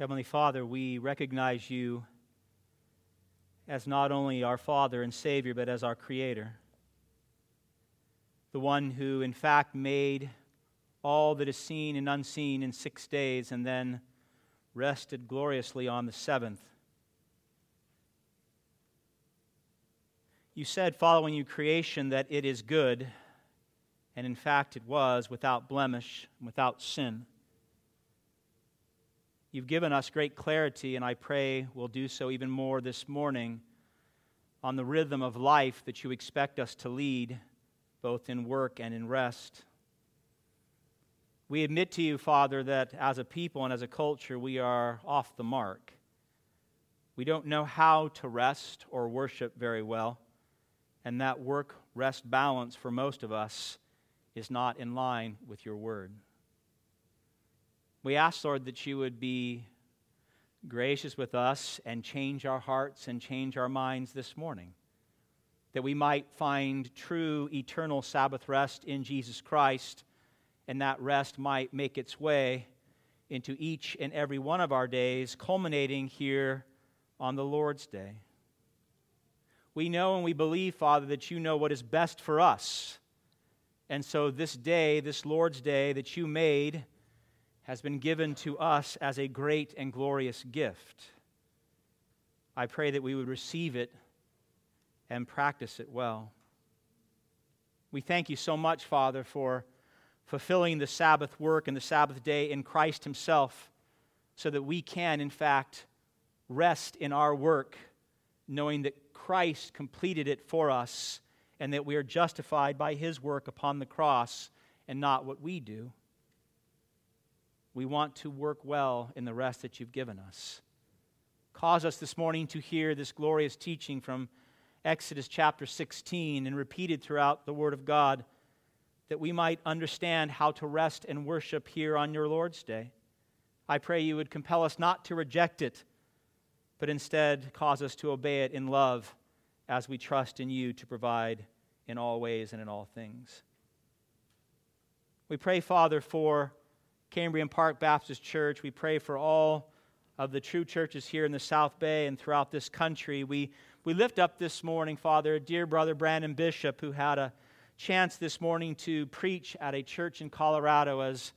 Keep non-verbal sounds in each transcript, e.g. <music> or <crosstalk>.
Heavenly Father, we recognize you as not only our Father and Savior, but as our Creator. The one who, in fact, made all that is seen and unseen in six days and then rested gloriously on the seventh. You said, following your creation, that it is good, and in fact it was, without blemish, without sin. You've given us great clarity, and I pray we'll do so even more this morning on the rhythm of life that you expect us to lead, both in work and in rest. We admit to you, Father, that as a people and as a culture, we are off the mark. We don't know how to rest or worship very well, and that work rest balance for most of us is not in line with your word. We ask, Lord, that you would be gracious with us and change our hearts and change our minds this morning. That we might find true eternal Sabbath rest in Jesus Christ, and that rest might make its way into each and every one of our days, culminating here on the Lord's Day. We know and we believe, Father, that you know what is best for us. And so, this day, this Lord's Day that you made, has been given to us as a great and glorious gift. I pray that we would receive it and practice it well. We thank you so much, Father, for fulfilling the Sabbath work and the Sabbath day in Christ Himself so that we can, in fact, rest in our work, knowing that Christ completed it for us and that we are justified by His work upon the cross and not what we do. We want to work well in the rest that you've given us. Cause us this morning to hear this glorious teaching from Exodus chapter 16 and repeated throughout the Word of God that we might understand how to rest and worship here on your Lord's Day. I pray you would compel us not to reject it, but instead cause us to obey it in love as we trust in you to provide in all ways and in all things. We pray, Father, for Cambrian Park Baptist Church. We pray for all of the true churches here in the South Bay and throughout this country. We, we lift up this morning, Father, dear brother Brandon Bishop, who had a chance this morning to preach at a church in Colorado as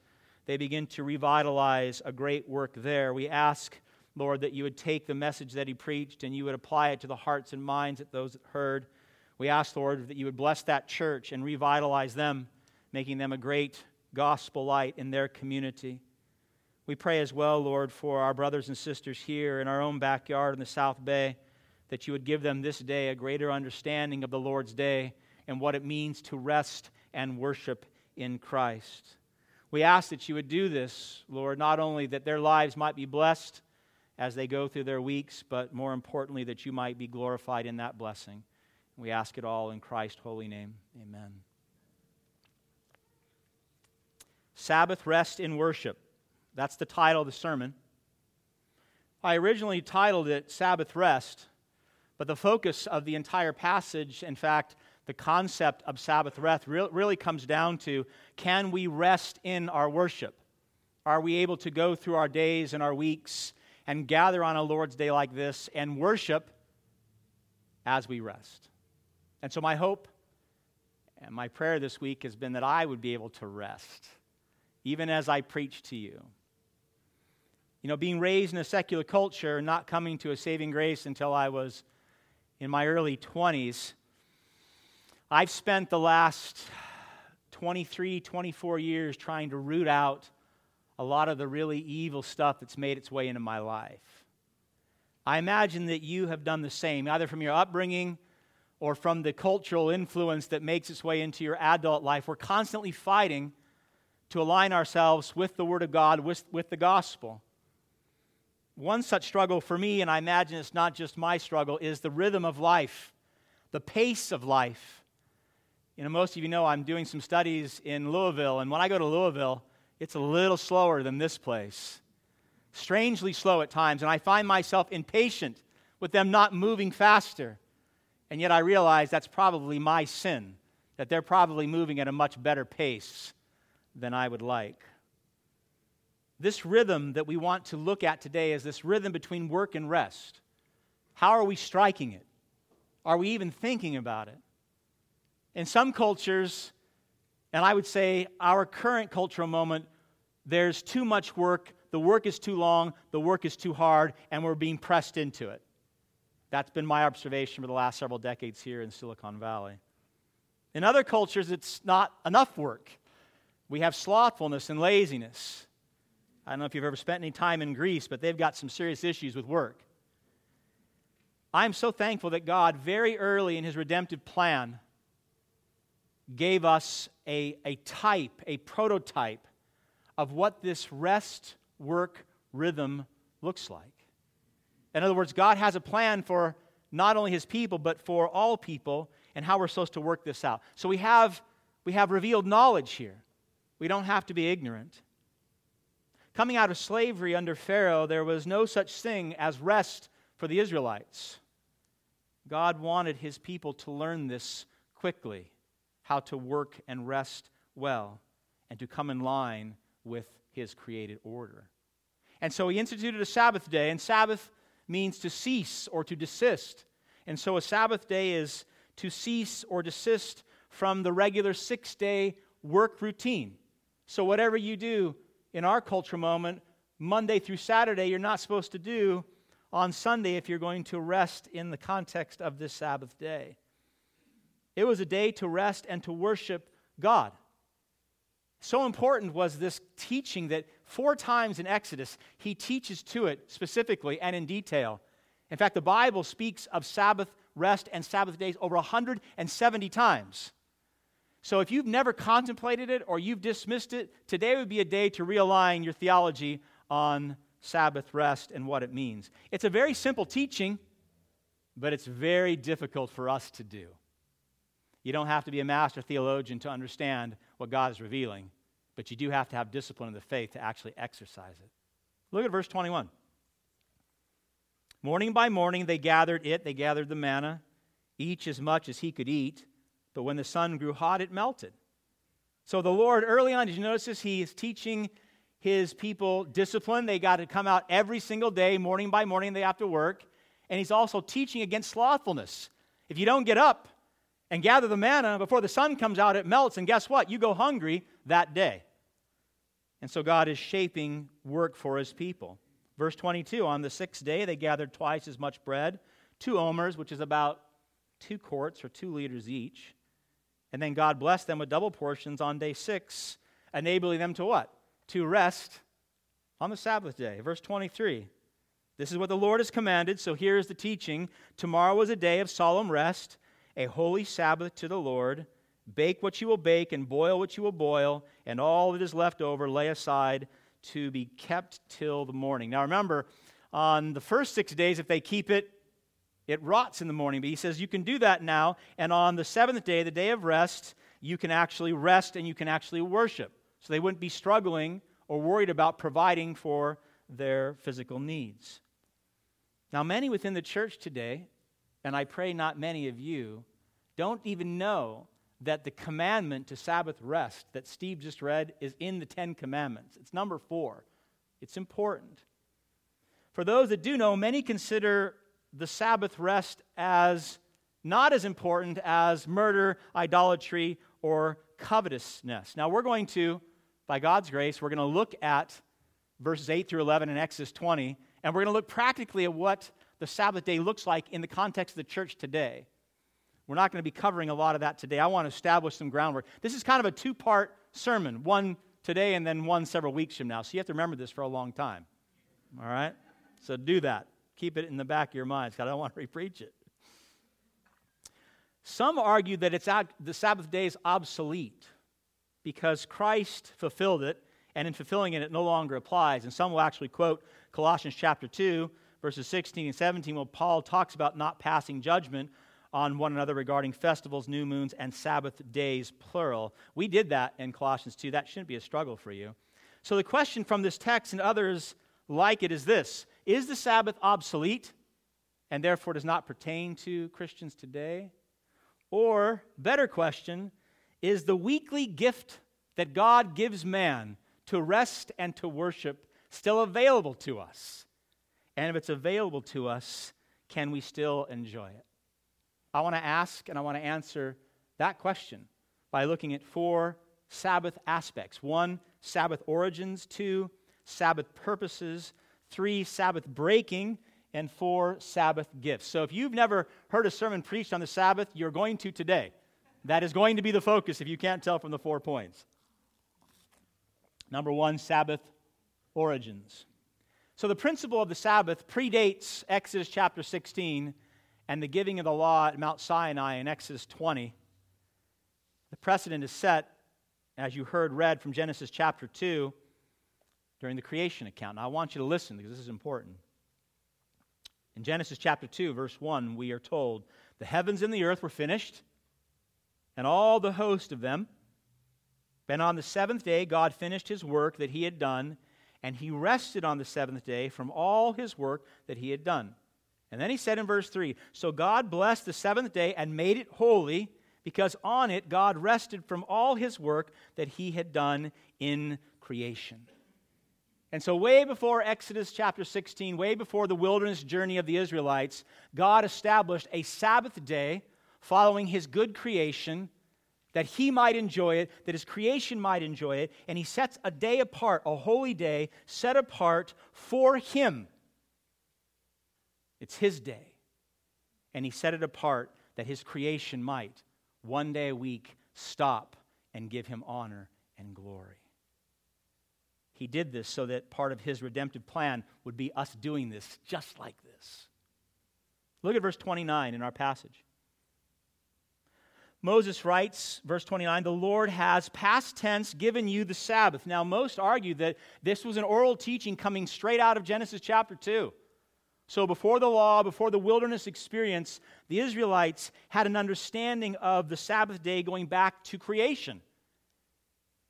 they begin to revitalize a great work there. We ask, Lord, that you would take the message that he preached and you would apply it to the hearts and minds of those that heard. We ask, Lord, that you would bless that church and revitalize them, making them a great gospel light in their community. We pray as well, Lord, for our brothers and sisters here in our own backyard in the South Bay, that you would give them this day a greater understanding of the Lord's day and what it means to rest and worship in Christ. We ask that you would do this, Lord, not only that their lives might be blessed as they go through their weeks, but more importantly, that you might be glorified in that blessing. We ask it all in Christ's holy name. Amen. Sabbath Rest in Worship. That's the title of the sermon. I originally titled it Sabbath Rest, but the focus of the entire passage, in fact, the concept of Sabbath rest really comes down to can we rest in our worship? Are we able to go through our days and our weeks and gather on a Lord's Day like this and worship as we rest? And so, my hope and my prayer this week has been that I would be able to rest even as I preach to you. You know, being raised in a secular culture, not coming to a saving grace until I was in my early 20s, I've spent the last 23, 24 years trying to root out a lot of the really evil stuff that's made its way into my life. I imagine that you have done the same, either from your upbringing or from the cultural influence that makes its way into your adult life. We're constantly fighting to align ourselves with the Word of God, with, with the gospel. One such struggle for me, and I imagine it's not just my struggle, is the rhythm of life, the pace of life. You know, most of you know I'm doing some studies in Louisville, and when I go to Louisville, it's a little slower than this place. Strangely slow at times, and I find myself impatient with them not moving faster. And yet I realize that's probably my sin, that they're probably moving at a much better pace than I would like. this rhythm that we want to look at today is this rhythm between work and rest. How are we striking it? Are we even thinking about it? In some cultures, and I would say our current cultural moment, there's too much work, the work is too long, the work is too hard, and we're being pressed into it. That's been my observation for the last several decades here in Silicon Valley. In other cultures, it's not enough work. We have slothfulness and laziness. I don't know if you've ever spent any time in Greece, but they've got some serious issues with work. I'm so thankful that God, very early in his redemptive plan, gave us a, a type, a prototype of what this rest work rhythm looks like. In other words, God has a plan for not only his people, but for all people and how we're supposed to work this out. So we have, we have revealed knowledge here. We don't have to be ignorant. Coming out of slavery under Pharaoh, there was no such thing as rest for the Israelites. God wanted his people to learn this quickly how to work and rest well and to come in line with his created order. And so he instituted a Sabbath day, and Sabbath means to cease or to desist. And so a Sabbath day is to cease or desist from the regular six day work routine. So, whatever you do in our culture moment, Monday through Saturday, you're not supposed to do on Sunday if you're going to rest in the context of this Sabbath day. It was a day to rest and to worship God. So important was this teaching that four times in Exodus, he teaches to it specifically and in detail. In fact, the Bible speaks of Sabbath rest and Sabbath days over 170 times. So if you've never contemplated it or you've dismissed it, today would be a day to realign your theology on Sabbath rest and what it means. It's a very simple teaching, but it's very difficult for us to do. You don't have to be a master theologian to understand what God is revealing, but you do have to have discipline of the faith to actually exercise it. Look at verse 21. Morning by morning they gathered it, they gathered the manna, each as much as he could eat, but when the sun grew hot, it melted. So the Lord, early on, did you notice this? He is teaching his people discipline. They got to come out every single day, morning by morning, they have to work. And he's also teaching against slothfulness. If you don't get up, and gather the manna before the sun comes out, it melts, and guess what? You go hungry that day. And so God is shaping work for his people. Verse 22 On the sixth day, they gathered twice as much bread, two omers, which is about two quarts or two liters each. And then God blessed them with double portions on day six, enabling them to what? To rest on the Sabbath day. Verse 23 This is what the Lord has commanded, so here is the teaching. Tomorrow is a day of solemn rest a holy Sabbath to the Lord. Bake what you will bake, and boil what you will boil, and all that is left over lay aside to be kept till the morning. Now remember, on the first six days, if they keep it, it rots in the morning. But he says you can do that now, and on the seventh day, the day of rest, you can actually rest and you can actually worship. So they wouldn't be struggling or worried about providing for their physical needs. Now, many within the church today and I pray not many of you, don't even know that the commandment to Sabbath rest that Steve just read is in the Ten Commandments. It's number four. It's important. For those that do know, many consider the Sabbath rest as not as important as murder, idolatry, or covetousness. Now, we're going to, by God's grace, we're going to look at verses 8 through 11 in Exodus 20, and we're going to look practically at what the Sabbath day looks like in the context of the church today. We're not going to be covering a lot of that today. I want to establish some groundwork. This is kind of a two part sermon one today and then one several weeks from now. So you have to remember this for a long time. All right? So do that. Keep it in the back of your minds because I don't want to <laughs> repreach it. Some argue that it's the Sabbath day is obsolete because Christ fulfilled it, and in fulfilling it, it no longer applies. And some will actually quote Colossians chapter 2, verses 16 and 17, where Paul talks about not passing judgment on one another regarding festivals, new moons, and Sabbath days, plural. We did that in Colossians 2. That shouldn't be a struggle for you. So the question from this text and others like it is this Is the Sabbath obsolete and therefore does not pertain to Christians today? Or, better question, is the weekly gift that God gives man to rest and to worship still available to us? And if it's available to us, can we still enjoy it? I want to ask and I want to answer that question by looking at four Sabbath aspects one, Sabbath origins, two, Sabbath purposes, three, Sabbath breaking, and four, Sabbath gifts. So if you've never heard a sermon preached on the Sabbath, you're going to today. That is going to be the focus if you can't tell from the four points. Number one, Sabbath origins. So the principle of the Sabbath predates Exodus chapter 16 and the giving of the law at Mount Sinai in Exodus 20. The precedent is set, as you heard read from Genesis chapter 2 during the creation account. Now I want you to listen because this is important. In Genesis chapter 2, verse 1, we are told, The heavens and the earth were finished, and all the host of them. And on the seventh day, God finished his work that he had done, and he rested on the seventh day from all his work that he had done. And then he said in verse 3 So God blessed the seventh day and made it holy, because on it God rested from all his work that he had done in creation. And so, way before Exodus chapter 16, way before the wilderness journey of the Israelites, God established a Sabbath day following his good creation that he might enjoy it, that his creation might enjoy it. And he sets a day apart, a holy day set apart for him. It's his day. And he set it apart that his creation might, one day a week, stop and give him honor and glory. He did this so that part of his redemptive plan would be us doing this just like this. Look at verse 29 in our passage. Moses writes, verse 29, the Lord has past tense given you the Sabbath. Now, most argue that this was an oral teaching coming straight out of Genesis chapter 2. So, before the law, before the wilderness experience, the Israelites had an understanding of the Sabbath day going back to creation.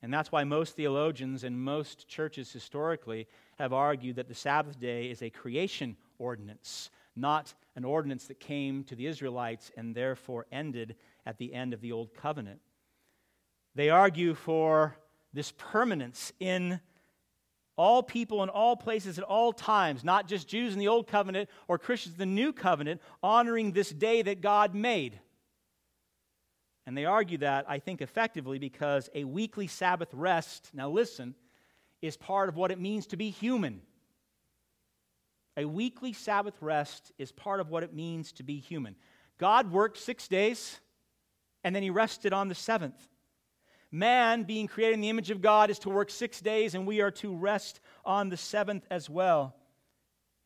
And that's why most theologians and most churches historically have argued that the Sabbath day is a creation ordinance, not an ordinance that came to the Israelites and therefore ended at the end of the Old Covenant. They argue for this permanence in all people in all places at all times, not just Jews in the Old Covenant or Christians in the New Covenant, honoring this day that God made. And they argue that, I think, effectively because a weekly Sabbath rest, now listen, is part of what it means to be human. A weekly Sabbath rest is part of what it means to be human. God worked six days, and then he rested on the seventh. Man, being created in the image of God, is to work six days, and we are to rest on the seventh as well.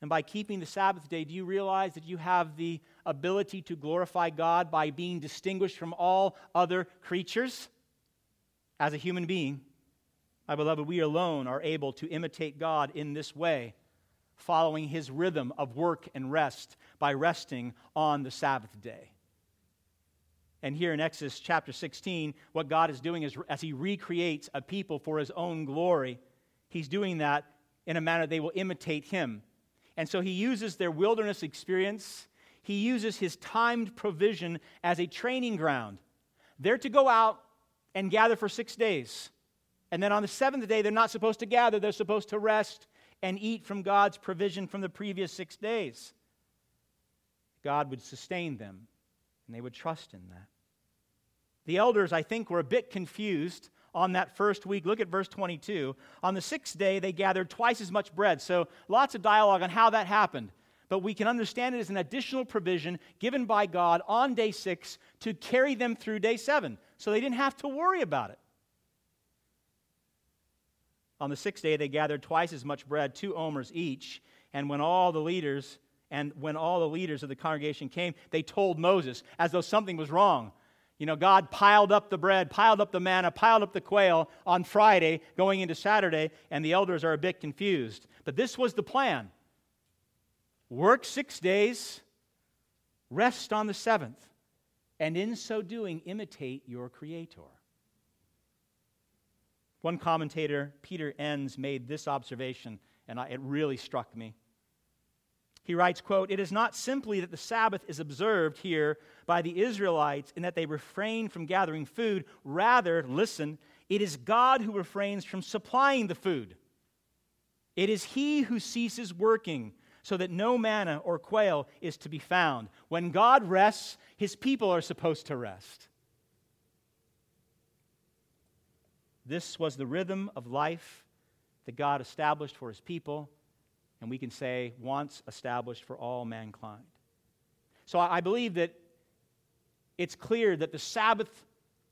And by keeping the Sabbath day, do you realize that you have the ability to glorify God by being distinguished from all other creatures? As a human being, my beloved, we alone are able to imitate God in this way, following his rhythm of work and rest by resting on the Sabbath day. And here in Exodus chapter 16, what God is doing is as he recreates a people for his own glory, he's doing that in a manner they will imitate him and so he uses their wilderness experience, he uses his timed provision as a training ground. They're to go out and gather for six days. And then on the seventh day, they're not supposed to gather, they're supposed to rest and eat from God's provision from the previous six days. God would sustain them, and they would trust in that. The elders, I think, were a bit confused on that first week. Look at verse 22. On the sixth day, they gathered twice as much bread. So lots of dialogue on how that happened. But we can understand it as an additional provision given by God on day six to carry them through day seven. So they didn't have to worry about it. On the sixth day, they gathered twice as much bread, two omers each. And when all the leaders and when all the leaders of the congregation came, they told Moses as though something was wrong. You know, God piled up the bread, piled up the manna, piled up the quail on Friday going into Saturday, and the elders are a bit confused. But this was the plan work six days, rest on the seventh, and in so doing, imitate your Creator. One commentator, Peter Enns, made this observation, and it really struck me. He writes, quote, It is not simply that the Sabbath is observed here by the Israelites in that they refrain from gathering food. Rather, listen, it is God who refrains from supplying the food. It is he who ceases working, so that no manna or quail is to be found. When God rests, his people are supposed to rest. This was the rhythm of life that God established for his people, and we can say once established for all mankind. So I believe that it's clear that the Sabbath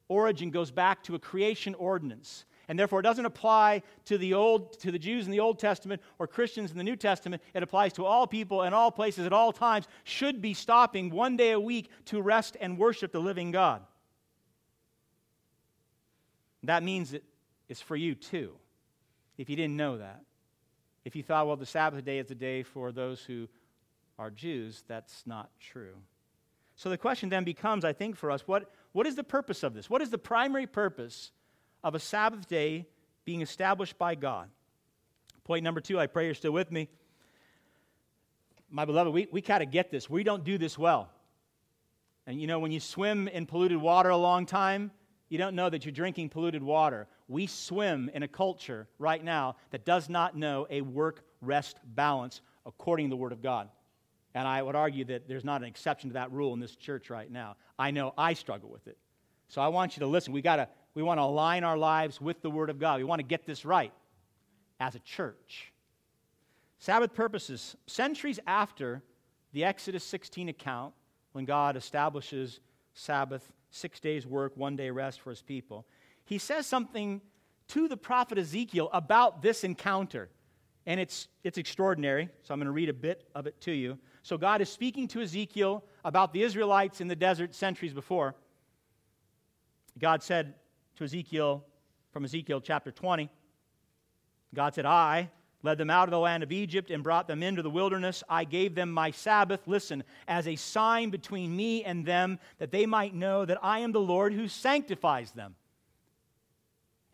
origin goes back to a creation ordinance and therefore it doesn't apply to the old to the Jews in the Old Testament or Christians in the New Testament. It applies to all people and all places at all times should be stopping one day a week to rest and worship the living God. That means it is for you too. If you didn't know that. If you thought, well, the Sabbath day is the day for those who are Jews, that's not true. So the question then becomes, I think, for us, what, what is the purpose of this? What is the primary purpose of a Sabbath day being established by God. Point number two, I pray you're still with me. My beloved, we, we kind of get this. We don't do this well. And you know, when you swim in polluted water a long time, you don't know that you're drinking polluted water. We swim in a culture right now that does not know a work rest balance according to the Word of God. And I would argue that there's not an exception to that rule in this church right now. I know I struggle with it. So I want you to listen. We got to we want to align our lives with the Word of God. We want to get this right as a church. Sabbath purposes, centuries after the Exodus 16 account, when God establishes Sabbath, six days work, one day rest for his people, he says something to the prophet Ezekiel about this encounter. And it's, it's extraordinary, so I'm going to read a bit of it to you. So, God is speaking to Ezekiel about the Israelites in the desert centuries before. God said, to Ezekiel from Ezekiel chapter 20. God said, I led them out of the land of Egypt and brought them into the wilderness. I gave them my Sabbath, listen, as a sign between me and them, that they might know that I am the Lord who sanctifies them.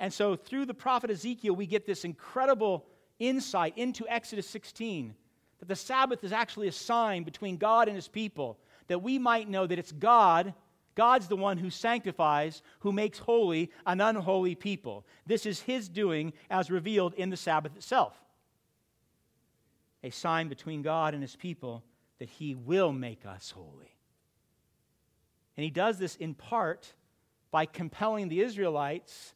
And so, through the prophet Ezekiel, we get this incredible insight into Exodus 16 that the Sabbath is actually a sign between God and his people, that we might know that it's God God's the one who sanctifies, who makes holy an unholy people. This is his doing as revealed in the Sabbath itself. A sign between God and his people that he will make us holy. And he does this in part by compelling the Israelites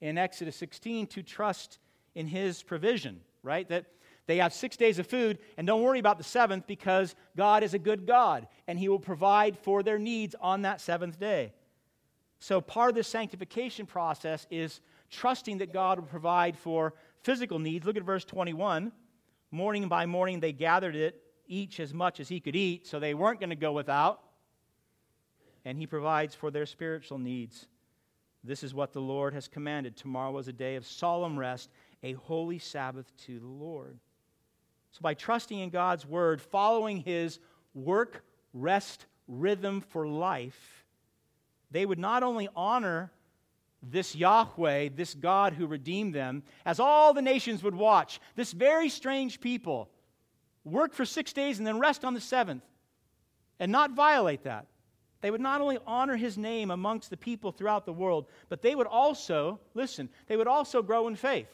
in Exodus 16 to trust in his provision, right? That they have six days of food, and don't worry about the seventh because God is a good God, and He will provide for their needs on that seventh day. So, part of the sanctification process is trusting that God will provide for physical needs. Look at verse 21. Morning by morning, they gathered it, each as much as he could eat, so they weren't going to go without. And He provides for their spiritual needs. This is what the Lord has commanded. Tomorrow is a day of solemn rest, a holy Sabbath to the Lord. So, by trusting in God's word, following his work rest rhythm for life, they would not only honor this Yahweh, this God who redeemed them, as all the nations would watch, this very strange people work for six days and then rest on the seventh and not violate that. They would not only honor his name amongst the people throughout the world, but they would also, listen, they would also grow in faith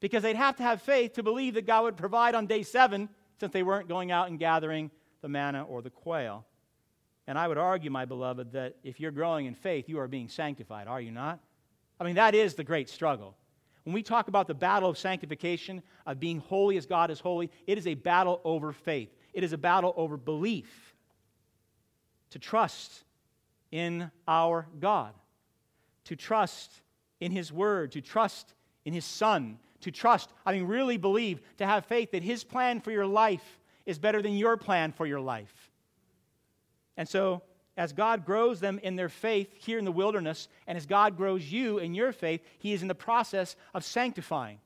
because they'd have to have faith to believe that God would provide on day seven since they weren't going out and gathering the manna or the quail. And I would argue, my beloved, that if you're growing in faith, you are being sanctified, are you not? I mean, that is the great struggle. When we talk about the battle of sanctification, of being holy as God is holy, it is a battle over faith. It is a battle over belief. To trust in our God, to trust in His Word, to trust in His Son, to trust, I mean, really believe, to have faith that His plan for your life is better than your plan for your life. And so, as God grows them in their faith here in the wilderness, and as God grows you in your faith, He is in the process of sanctifying.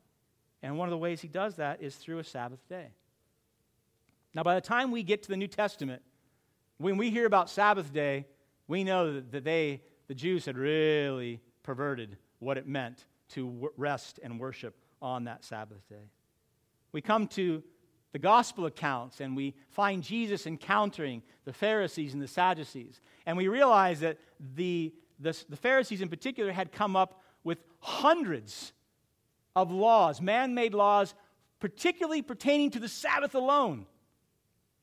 And one of the ways He does that is through a Sabbath day. Now, by the time we get to the New Testament, when we hear about Sabbath day, we know that they, the Jews, had really perverted what it meant to rest and worship on that Sabbath day. We come to the gospel accounts and we find Jesus encountering the Pharisees and the Sadducees. And we realize that the, the, the Pharisees in particular had come up with hundreds of laws, man made laws particularly pertaining to the Sabbath alone.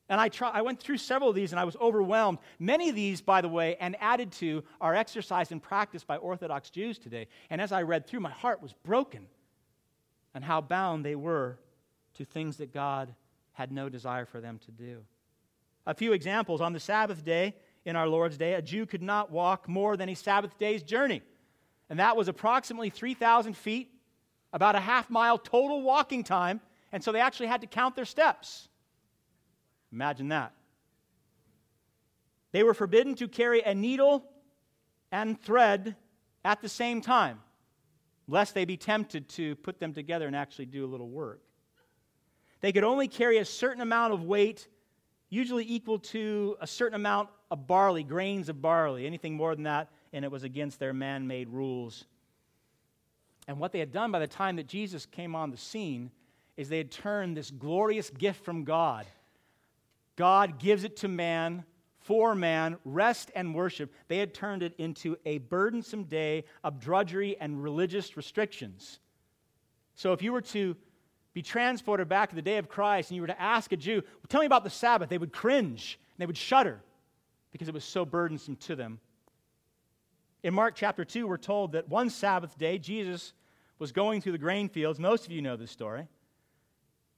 And I, try, I went through several of these and I was overwhelmed. Many of these, by the way, and added to, are exercised and practiced by Orthodox Jews today. And as I read through, my heart was broken and how bound they were to things that God had no desire for them to do. A few examples on the Sabbath day, in our Lord's day, a Jew could not walk more than a Sabbath day's journey. And that was approximately 3,000 feet, about a half mile total walking time. And so they actually had to count their steps. Imagine that. They were forbidden to carry a needle and thread at the same time, lest they be tempted to put them together and actually do a little work. They could only carry a certain amount of weight, usually equal to a certain amount of barley, grains of barley. Anything more than that, and it was against their man made rules. And what they had done by the time that Jesus came on the scene is they had turned this glorious gift from God God gives it to man for man, rest and worship. They had turned it into a burdensome day of drudgery and religious restrictions. So if you were to be transported back to the day of Christ and you were to ask a Jew, tell me about the Sabbath, they would cringe and they would shudder because it was so burdensome to them. In Mark chapter 2, we're told that one Sabbath day, Jesus was going through the grain fields. Most of you know this story.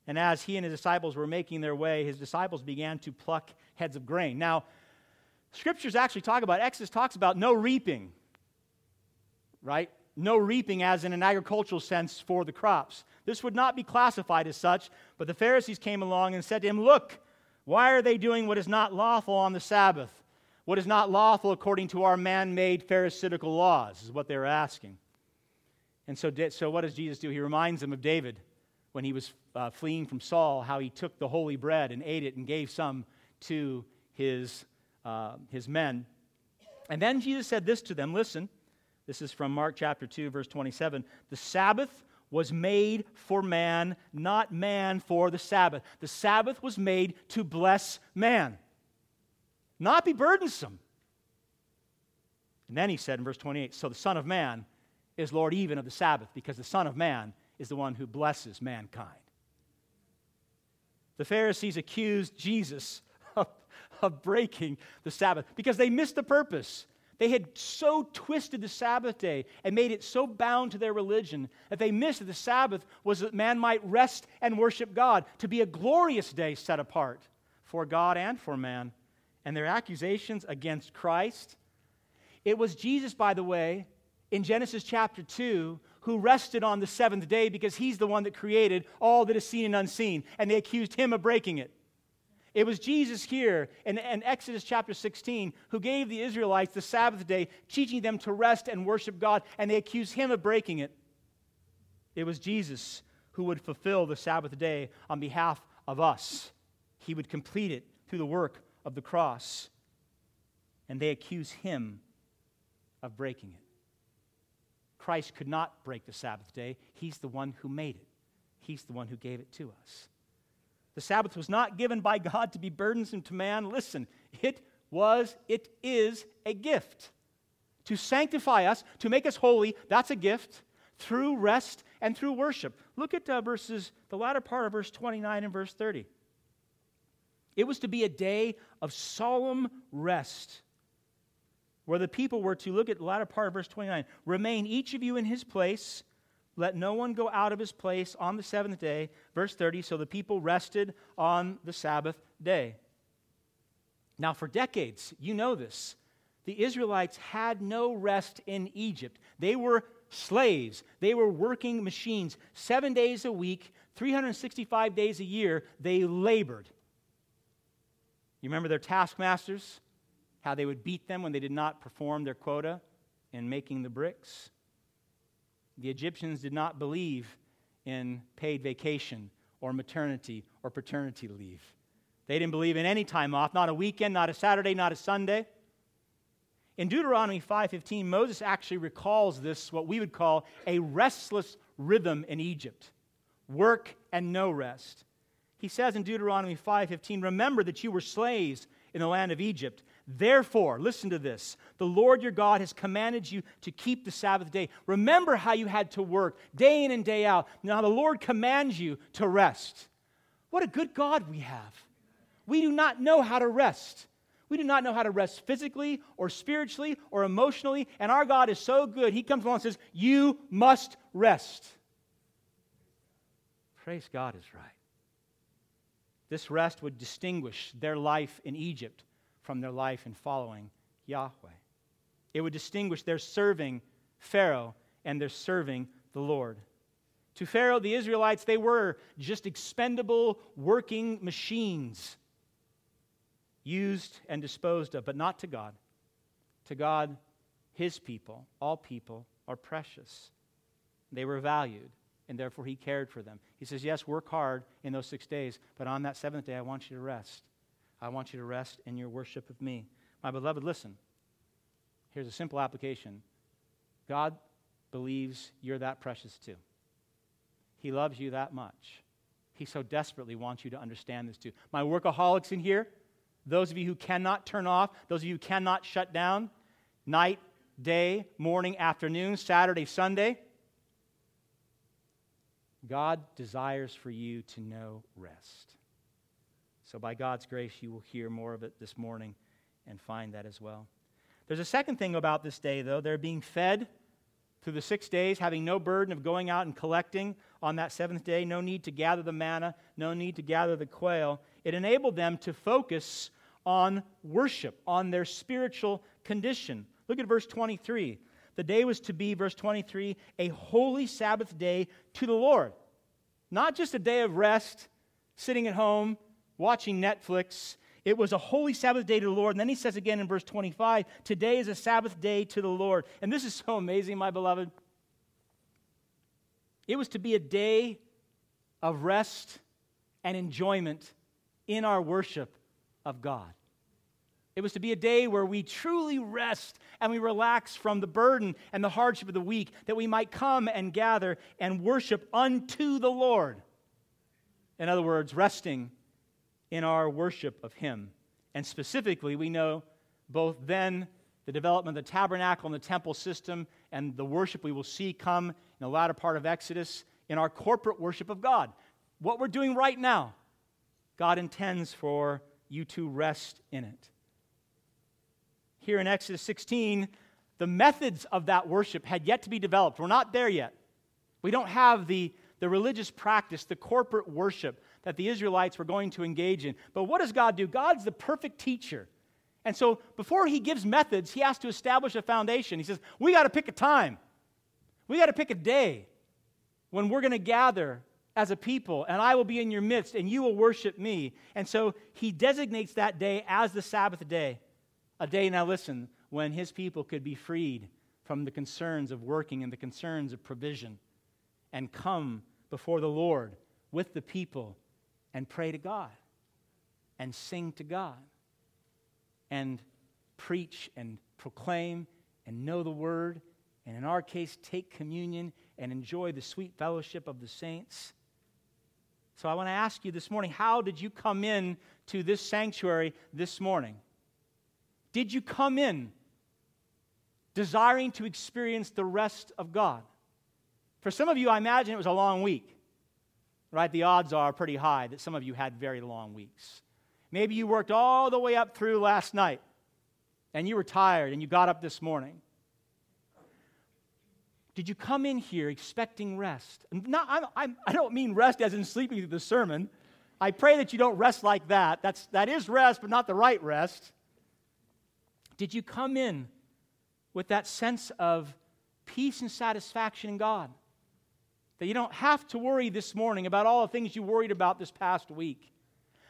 And as he and his disciples were making their way, his disciples began to pluck heads of grain. Now, scriptures actually talk about, Exodus talks about no reaping, right? No reaping as in an agricultural sense for the crops. This would not be classified as such, but the Pharisees came along and said to him, Look, why are they doing what is not lawful on the Sabbath? What is not lawful according to our man made Pharisaical laws, is what they were asking. And so, so, what does Jesus do? He reminds them of David when he was uh, fleeing from Saul, how he took the holy bread and ate it and gave some to his, uh, his men. And then Jesus said this to them listen, this is from Mark chapter 2, verse 27. The Sabbath was made for man, not man for the Sabbath. The Sabbath was made to bless man, not be burdensome. And then he said in verse 28 So the Son of Man is Lord even of the Sabbath, because the Son of Man is the one who blesses mankind. The Pharisees accused Jesus <laughs> of, of breaking the Sabbath because they missed the purpose. They had so twisted the Sabbath day and made it so bound to their religion that they missed that the Sabbath was that man might rest and worship God, to be a glorious day set apart for God and for man. And their accusations against Christ. It was Jesus, by the way, in Genesis chapter 2, who rested on the seventh day because he's the one that created all that is seen and unseen, and they accused him of breaking it. It was Jesus here in, in, Exodus chapter 16 who gave the Israelites the Sabbath day, teaching them to rest and worship God, and they accused him of breaking it. It was Jesus who would fulfill the Sabbath day on behalf of us. He would complete it through the work of the cross. And they accuse him of breaking it. Christ could not break the Sabbath day. He's the one who made it, He's the one who gave it to us. The Sabbath was not given by God to be burdensome to man. Listen, it was, it is a gift. To sanctify us, to make us holy, that's a gift through rest and through worship. Look at uh, verses, the latter part of verse 29 and verse 30. It was to be a day of solemn rest where the people were to look at the latter part of verse 29 remain each of you in his place. Let no one go out of his place on the seventh day. Verse 30 so the people rested on the sabbath day. Now for decades you know this the israelites had no rest in egypt. They were slaves. They were working machines. Seven days a week 365 days a year they labored. You remember their taskmasters how they would beat them when they did not perform their quota in making the bricks. The Egyptians did not believe in paid vacation or maternity or paternity leave. They didn't believe in any time off, not a weekend, not a Saturday, not a Sunday. In Deuteronomy 5:15, Moses actually recalls this what we would call a restless rhythm in Egypt. Work and no rest. He says in Deuteronomy 5:15, "Remember that you were slaves in the land of Egypt, Therefore, listen to this the Lord your God has commanded you to keep the Sabbath day. Remember how you had to work day in and day out. Now the Lord commands you to rest. What a good God we have. We do not know how to rest. We do not know how to rest physically or spiritually or emotionally, and our God is so good. He comes along and says, You must rest. Praise God is right. This rest would distinguish their life in Egypt from their life in following Yahweh. It would distinguish their serving Pharaoh and their serving the Lord. To Pharaoh, the Israelites, they were just expendable working machines, used and disposed of, but not to God. To God, his people, all people, are precious. They were valued, and therefore he cared for them. He says, Yes, work hard in those six days, but on that seventh day, I want you to rest. I want you to rest in your worship of me. My beloved, listen. Here's a simple application God believes you're that precious too. He loves you that much. He so desperately wants you to understand this too. My workaholics in here, those of you who cannot turn off, those of you who cannot shut down, night, day, morning, afternoon, Saturday, Sunday, God desires for you to know rest. So, by God's grace, you will hear more of it this morning and find that as well. There's a second thing about this day, though. They're being fed through the six days, having no burden of going out and collecting on that seventh day, no need to gather the manna, no need to gather the quail. It enabled them to focus on worship, on their spiritual condition. Look at verse 23. The day was to be, verse 23, a holy Sabbath day to the Lord. Not just a day of rest, sitting at home, watching Netflix. It was a holy Sabbath day to the Lord. And then he says again in verse 25, Today is a Sabbath day to the Lord. And this is so amazing, my beloved. It was to be a day of rest and enjoyment in our worship of God. It was to be a day where we truly rest and we relax from the burden and the hardship of the week, that we might come and gather and worship unto the Lord. In other words, resting in our worship of Him. And specifically, we know both then the development of the tabernacle and the temple system and the worship we will see come in the latter part of Exodus in our corporate worship of God. What we're doing right now, God intends for you to rest in it. Here in Exodus 16, the methods of that worship had yet to be developed. We're not there yet. We don't have the, the religious practice, the corporate worship that the Israelites were going to engage in. But what does God do? God's the perfect teacher. And so before he gives methods, he has to establish a foundation. He says, We got to pick a time, we got to pick a day when we're going to gather as a people, and I will be in your midst, and you will worship me. And so he designates that day as the Sabbath day. A day, now listen, when his people could be freed from the concerns of working and the concerns of provision and come before the Lord with the people and pray to God and sing to God and preach and proclaim and know the word and in our case take communion and enjoy the sweet fellowship of the saints. So i want to ask you this morning how did you come in to this sanctuary this morning? Did you come in desiring to experience the rest of god? For some of you i imagine it was a long week right? The odds are pretty high that some of you had very long weeks. Maybe you worked all the way up through last night and you were tired and you got up this morning. Did you come in here expecting rest? Not, I'm, I'm, I do not mean rest as in sleeping through the sermon. I pray that you don't rest like that. That's, that is rest, but not the right rest. Did you come in with that sense of peace and satisfaction in God? That you don't have to worry this morning about all the things you worried about this past week.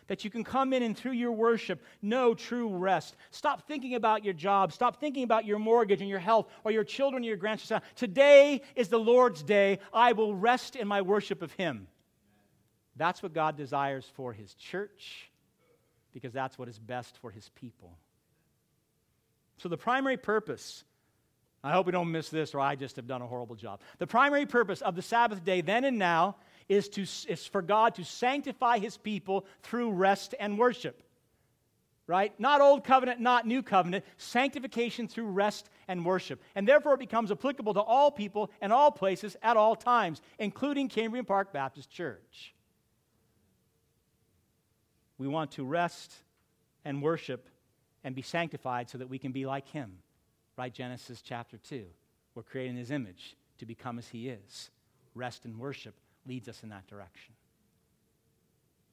That you can come in and through your worship know true rest. Stop thinking about your job. Stop thinking about your mortgage and your health or your children or your grandchildren. Today is the Lord's day. I will rest in my worship of Him. That's what God desires for His church because that's what is best for His people. So, the primary purpose I hope we don't miss this, or I just have done a horrible job. The primary purpose of the Sabbath day, then and now, is, to, is for God to sanctify his people through rest and worship. right? Not old covenant, not new covenant, sanctification through rest and worship. And therefore it becomes applicable to all people and all places at all times, including Cambrian Park Baptist Church. We want to rest and worship and be sanctified so that we can be like him. Right? Genesis chapter 2. We're created in his image to become as he is. Rest and worship leads us in that direction.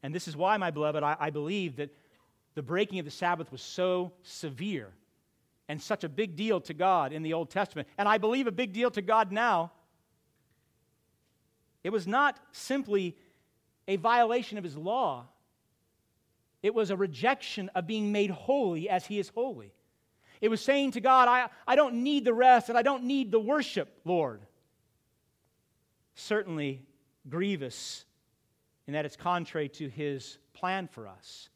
And this is why, my beloved, I, I believe that the breaking of the Sabbath was so severe and such a big deal to God in the Old Testament. And I believe a big deal to God now. It was not simply a violation of his law, it was a rejection of being made holy as he is holy. It was saying to God, I, I don't need the rest and I don't need the worship, Lord. Certainly grievous in that it's contrary to his plan for us.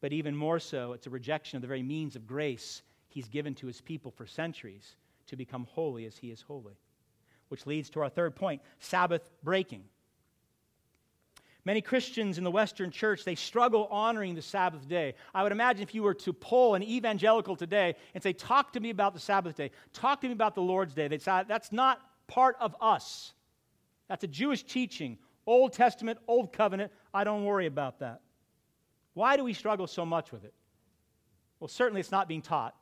But even more so, it's a rejection of the very means of grace he's given to his people for centuries to become holy as he is holy. Which leads to our third point Sabbath breaking. Many Christians in the Western church, they struggle honoring the Sabbath day. I would imagine if you were to poll an evangelical today and say, Talk to me about the Sabbath day, talk to me about the Lord's day, they'd say, That's not part of us. That's a Jewish teaching, Old Testament, Old Covenant. I don't worry about that. Why do we struggle so much with it? Well, certainly it's not being taught.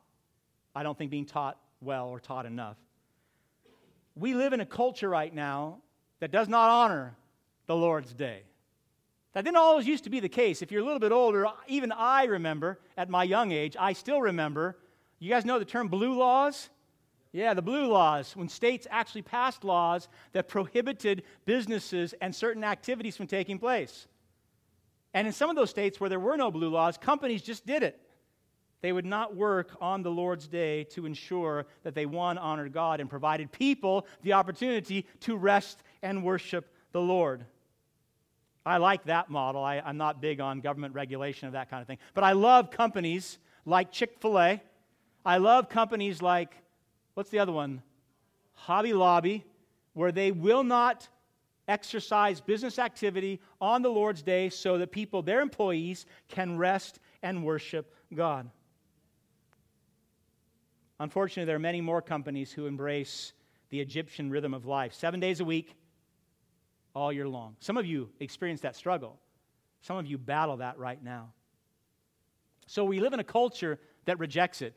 I don't think being taught well or taught enough. We live in a culture right now that does not honor the Lord's day. That didn't always used to be the case. If you're a little bit older, even I remember at my young age, I still remember. You guys know the term blue laws? Yeah, the blue laws, when states actually passed laws that prohibited businesses and certain activities from taking place. And in some of those states where there were no blue laws, companies just did it. They would not work on the Lord's day to ensure that they, one, honored God and provided people the opportunity to rest and worship the Lord. I like that model. I, am not big on government regulation of that kind of thing. But I love companies like Chick fil A. I love companies like, what's the other one? Hobby Lobby, where they will not exercise business activity on the Lord's day so that people, their employees, can rest and worship God. Unfortunately, there are many more companies who embrace the Egyptian rhythm of life seven days a week, all year long. Some of you experience that struggle. Some of you battle that right now. So we live in a culture that rejects it.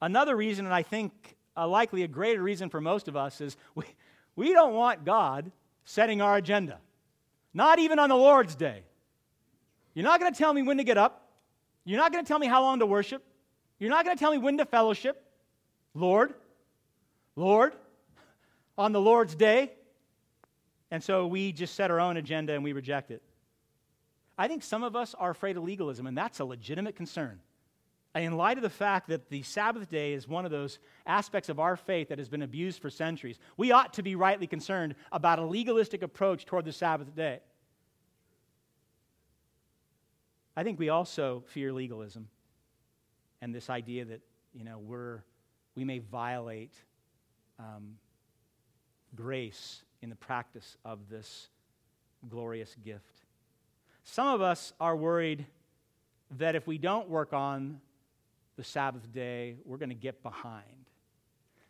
Another reason, and I think uh, likely a greater reason for most of us, is we, <laughs> we don't want God setting our agenda. Not even on the Lord's day. You're not going to tell me when to get up. You're not going to tell me how long to worship. You're not going to tell me when to fellowship. Lord, Lord, on the Lord's day. And so we just set our own agenda and we reject it. I think some of us are afraid of legalism, and that's a legitimate concern. In light of the fact that the Sabbath day is one of those aspects of our faith that has been abused for centuries, we ought to be rightly concerned about a legalistic approach toward the Sabbath day. I think we also fear legalism and this idea that, you know, we're, we may violate um, grace in the practice of this glorious gift. Some of us are worried that if we don't work on the Sabbath day, we're going to get behind.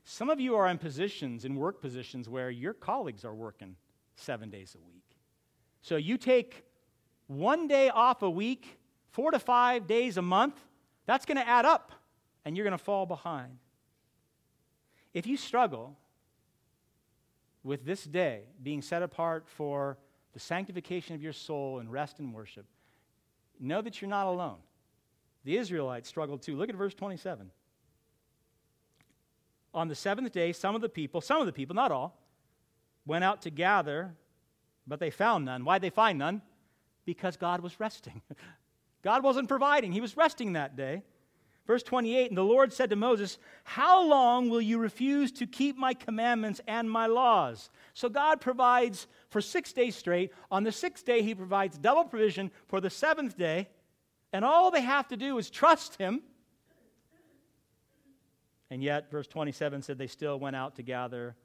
Some of you are in positions, in work positions, where your colleagues are working seven days a week. So you take one day off a week, four to five days a month, that's going to add up, and you're going to fall behind. If you struggle with this day being set apart for the sanctification of your soul and rest and worship, know that you're not alone. The Israelites struggled too. Look at verse 27. On the seventh day, some of the people, some of the people, not all, went out to gather, but they found none. Why'd they find none? Because God was resting. <laughs> God wasn't providing, He was resting that day. Verse 28 And the Lord said to Moses, How long will you refuse to keep my commandments and my laws? So God provides for six days straight. On the sixth day, He provides double provision for the seventh day. And all they have to do is trust Him. And yet, verse 27 said they still went out to gather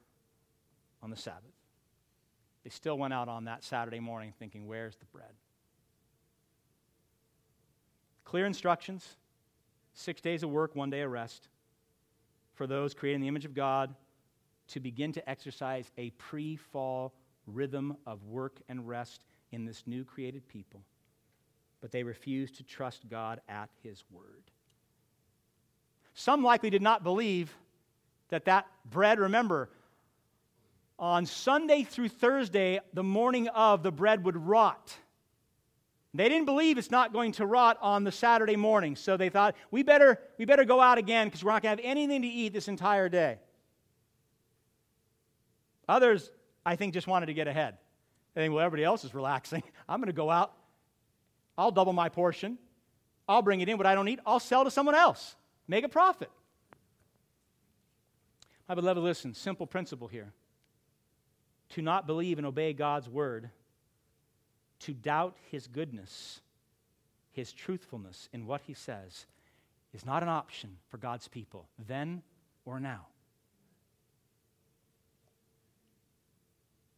on the Sabbath. They still went out on that Saturday morning thinking, Where's the bread? Clear instructions Six days of work, one day of rest. For those created in the image of God to begin to exercise a pre fall rhythm of work and rest in this new created people. But they refused to trust God at His word. Some likely did not believe that that bread, remember, on Sunday through Thursday, the morning of, the bread would rot. They didn't believe it's not going to rot on the Saturday morning, so they thought, we better, we better go out again because we're not going to have anything to eat this entire day. Others, I think, just wanted to get ahead. They think, well, everybody else is relaxing. <laughs> I'm going to go out. I'll double my portion. I'll bring it in. What I don't eat, I'll sell to someone else. Make a profit. My beloved, listen, simple principle here. To not believe and obey God's word to doubt his goodness, his truthfulness in what he says, is not an option for God's people, then or now.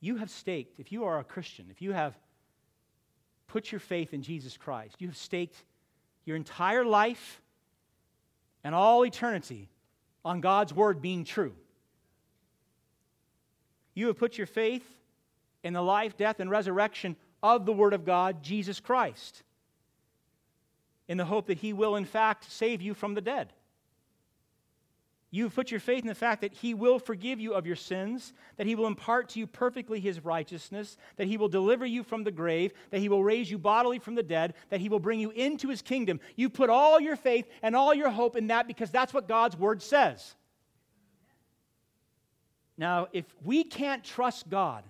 You have staked, if you are a Christian, if you have put your faith in Jesus Christ, you have staked your entire life and all eternity on God's word being true. You have put your faith in the life, death, and resurrection of the Word of God, Jesus Christ, in the hope that He will, in fact, save you from the dead. You've put your faith in the fact that He will forgive you of your sins, that He will impart to you perfectly His righteousness, that He will deliver you from the grave, that He will raise you bodily from the dead, that He will bring you into His kingdom. You put all your faith and all your hope in that because that's what God's Word says. Now, if we can't trust God,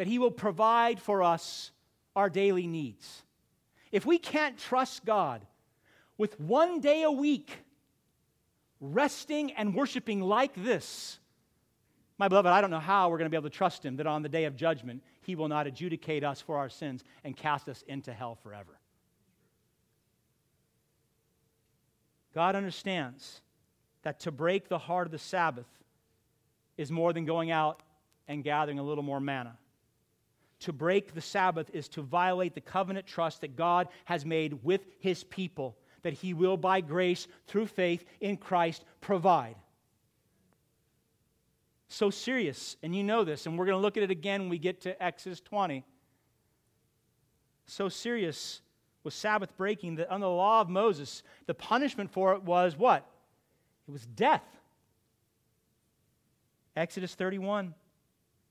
that He will provide for us our daily needs. If we can't trust God with one day a week, resting and worshiping like this, my beloved, I don't know how we're going to be able to trust Him that on the day of judgment, He will not adjudicate us for our sins and cast us into hell forever. God understands that to break the heart of the Sabbath is more than going out and gathering a little more manna to break the Sabbath is to violate the covenant trust that God has made with his people, that he will, by grace, through faith in Christ, provide. So serious, and you know this, and we're going to look at it again when we get to Exodus 20. So serious was Sabbath breaking that under the law of Moses, the punishment for it was what? It was death. Exodus 31.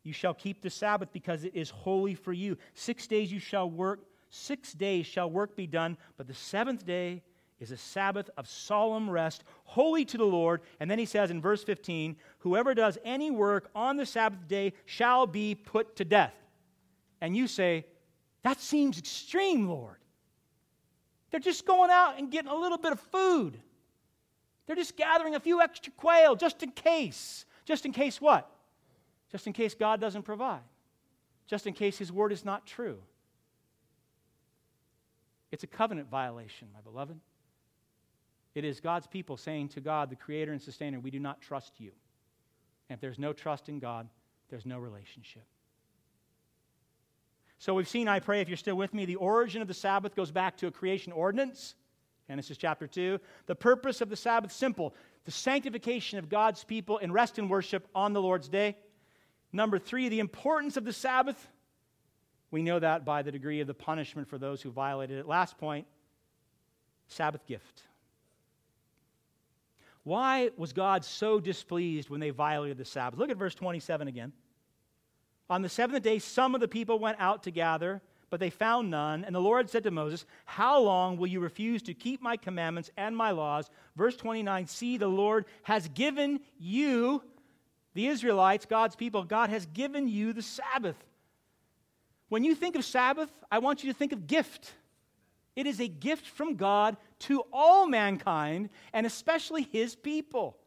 You shall keep the Sabbath because it is holy for you. Six days you shall work, six days shall work be done, but the seventh day is a Sabbath of solemn rest, holy to the Lord. And then he says in verse 15, Whoever does any work on the Sabbath day shall be put to death. And you say, That seems extreme, Lord. They're just going out and getting a little bit of food. They're just gathering a few extra quail just in case. Just in case what? Just in case God doesn't provide, just in case His word is not true. It's a covenant violation, my beloved. It is God's people saying to God, the creator and sustainer, we do not trust you. And if there's no trust in God, there's no relationship. So we've seen, I pray, if you're still with me, the origin of the Sabbath goes back to a creation ordinance. Genesis chapter 2. The purpose of the Sabbath, simple the sanctification of God's people in rest and worship on the Lord's day. Number three, the importance of the Sabbath. We know that by the degree of the punishment for those who violated it. Last point Sabbath gift. Why was God so displeased when they violated the Sabbath? Look at verse 27 again. On the seventh day, some of the people went out to gather, but they found none. And the Lord said to Moses, How long will you refuse to keep my commandments and my laws? Verse 29 See, the Lord has given you the Israelites, God's people, God has given you the Sabbath. When you think of Sabbath, I want you to think of gift. It is a gift from God to all mankind, and especially his people.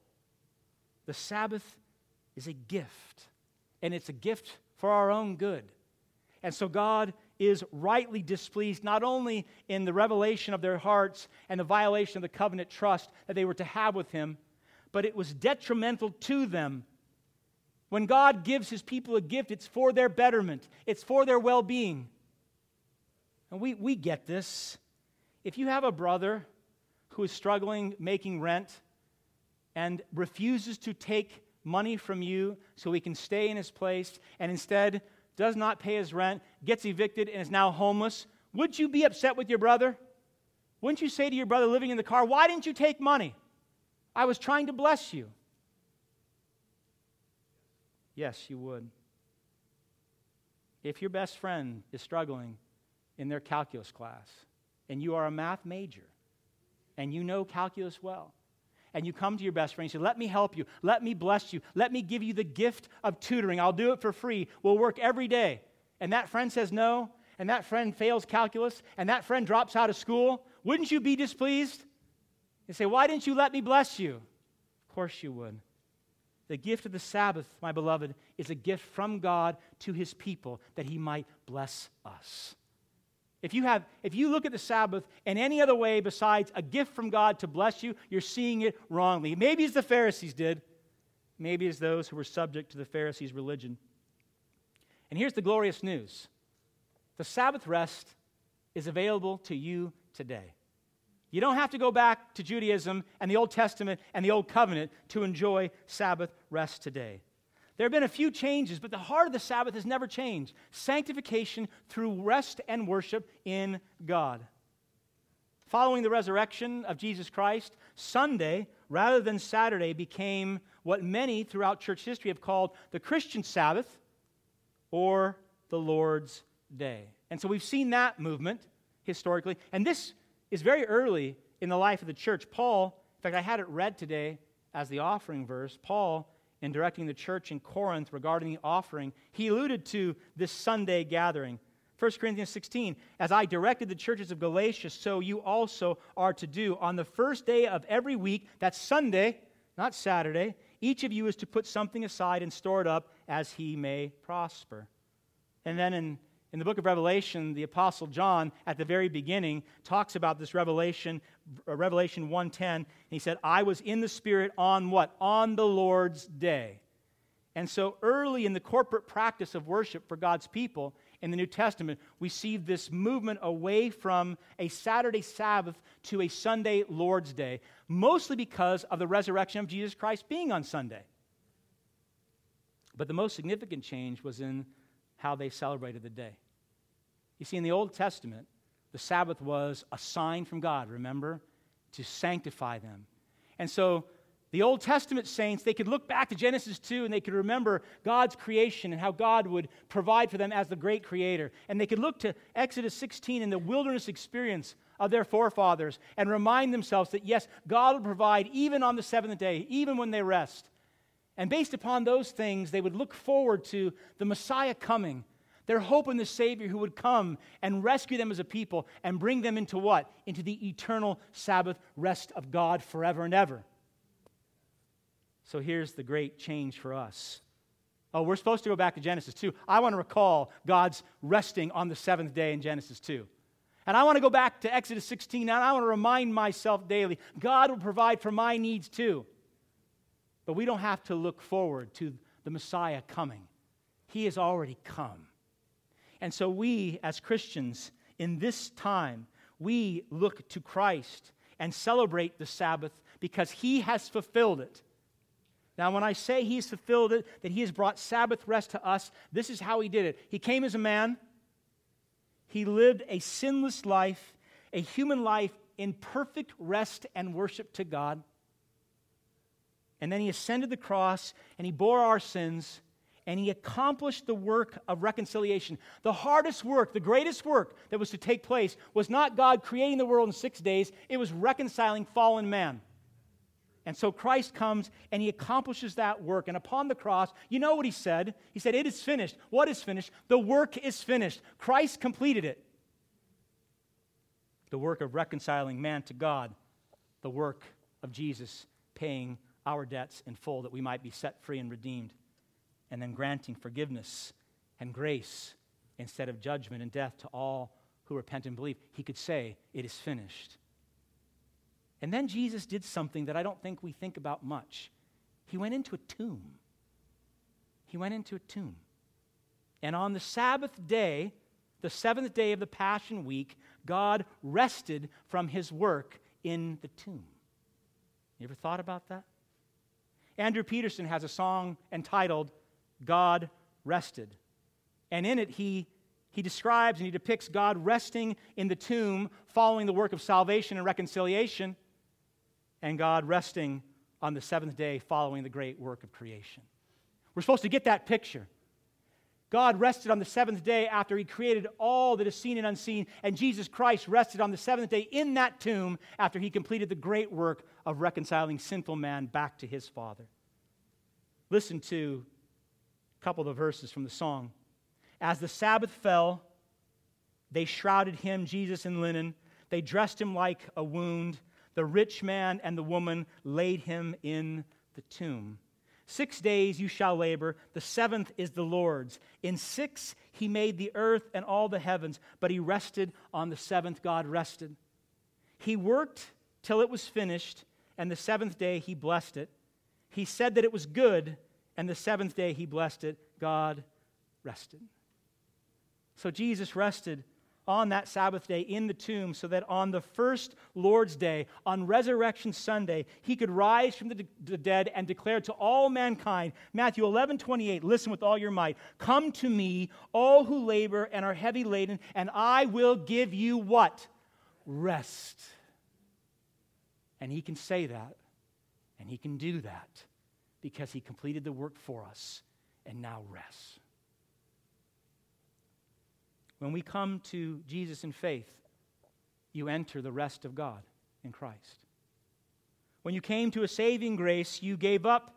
The Sabbath is a gift, and it's a gift for our own good. And so God is rightly displeased not only in the revelation of their hearts and the violation of the covenant trust that they were to have with him, but it was detrimental to them when God gives his people a gift, it's for their betterment, it's for their well being. And we, we get this. If you have a brother who is struggling making rent and refuses to take money from you so he can stay in his place and instead does not pay his rent, gets evicted, and is now homeless, would you be upset with your brother? Wouldn't you say to your brother living in the car, Why didn't you take money? I was trying to bless you. Yes, you would. If your best friend is struggling in their calculus class and you are a math major and you know calculus well, and you come to your best friend and say, Let me help you. Let me bless you. Let me give you the gift of tutoring. I'll do it for free. We'll work every day. And that friend says no, and that friend fails calculus, and that friend drops out of school. Wouldn't you be displeased? And say, Why didn't you let me bless you? Of course you would. The gift of the Sabbath, my beloved, is a gift from God to his people that he might bless us. If you, have, if you look at the Sabbath in any other way besides a gift from God to bless you, you're seeing it wrongly. Maybe as the Pharisees did, maybe as those who were subject to the Pharisees' religion. And here's the glorious news the Sabbath rest is available to you today. You don't have to go back to Judaism and the Old Testament and the Old Covenant to enjoy Sabbath rest today. There have been a few changes, but the heart of the Sabbath has never changed sanctification through rest and worship in God. Following the resurrection of Jesus Christ, Sunday, rather than Saturday, became what many throughout church history have called the Christian Sabbath or the Lord's Day. And so we've seen that movement historically. And this is very early in the life of the church. Paul, in fact, I had it read today as the offering verse. Paul in directing the church in Corinth regarding the offering, he alluded to this Sunday gathering. 1 Corinthians 16, as I directed the churches of Galatia, so you also are to do. On the first day of every week, that's Sunday, not Saturday, each of you is to put something aside and store it up as he may prosper. And then in in the book of Revelation, the apostle John at the very beginning talks about this revelation, uh, Revelation 1:10. He said, "I was in the spirit on what? On the Lord's day." And so early in the corporate practice of worship for God's people in the New Testament, we see this movement away from a Saturday Sabbath to a Sunday Lord's Day, mostly because of the resurrection of Jesus Christ being on Sunday. But the most significant change was in how they celebrated the day. You see, in the Old Testament, the Sabbath was a sign from God, remember, to sanctify them. And so the Old Testament saints, they could look back to Genesis 2 and they could remember God's creation and how God would provide for them as the great creator. And they could look to Exodus 16 and the wilderness experience of their forefathers and remind themselves that, yes, God will provide even on the seventh day, even when they rest. And based upon those things, they would look forward to the Messiah coming. Their hope in the Savior who would come and rescue them as a people and bring them into what? Into the eternal Sabbath rest of God forever and ever. So here's the great change for us. Oh, we're supposed to go back to Genesis 2. I want to recall God's resting on the seventh day in Genesis 2. And I want to go back to Exodus 16 and I want to remind myself daily God will provide for my needs too. But we don't have to look forward to the Messiah coming. He has already come. And so we, as Christians, in this time, we look to Christ and celebrate the Sabbath because he has fulfilled it. Now, when I say he's fulfilled it, that he has brought Sabbath rest to us, this is how he did it. He came as a man, he lived a sinless life, a human life in perfect rest and worship to God. And then he ascended the cross and he bore our sins and he accomplished the work of reconciliation. The hardest work, the greatest work that was to take place was not God creating the world in six days, it was reconciling fallen man. And so Christ comes and he accomplishes that work. And upon the cross, you know what he said? He said, It is finished. What is finished? The work is finished. Christ completed it. The work of reconciling man to God, the work of Jesus paying our debts in full that we might be set free and redeemed, and then granting forgiveness and grace instead of judgment and death to all who repent and believe. He could say, It is finished. And then Jesus did something that I don't think we think about much. He went into a tomb. He went into a tomb. And on the Sabbath day, the seventh day of the Passion Week, God rested from his work in the tomb. You ever thought about that? Andrew Peterson has a song entitled God Rested. And in it, he, he describes and he depicts God resting in the tomb following the work of salvation and reconciliation, and God resting on the seventh day following the great work of creation. We're supposed to get that picture. God rested on the seventh day after he created all that is seen and unseen, and Jesus Christ rested on the seventh day in that tomb after he completed the great work of reconciling sinful man back to his Father. Listen to couple of the verses from the song. As the Sabbath fell, they shrouded him, Jesus, in linen. They dressed him like a wound. The rich man and the woman laid him in the tomb. Six days you shall labor, the seventh is the Lord's. In six he made the earth and all the heavens, but he rested on the seventh. God rested. He worked till it was finished, and the seventh day he blessed it. He said that it was good, and the seventh day he blessed it. God rested. So Jesus rested on that Sabbath day in the tomb so that on the first Lord's Day, on Resurrection Sunday, he could rise from the, the, dead and declare to all mankind, Matthew 11, 28, listen with all your might, come to me, all who labor and are heavy laden, and I will give you what? Rest. And he can say that, and he can do that because he completed the work for us and now rests. When we come to Jesus in faith, you enter the rest of God in Christ. When you came to a saving grace, you gave up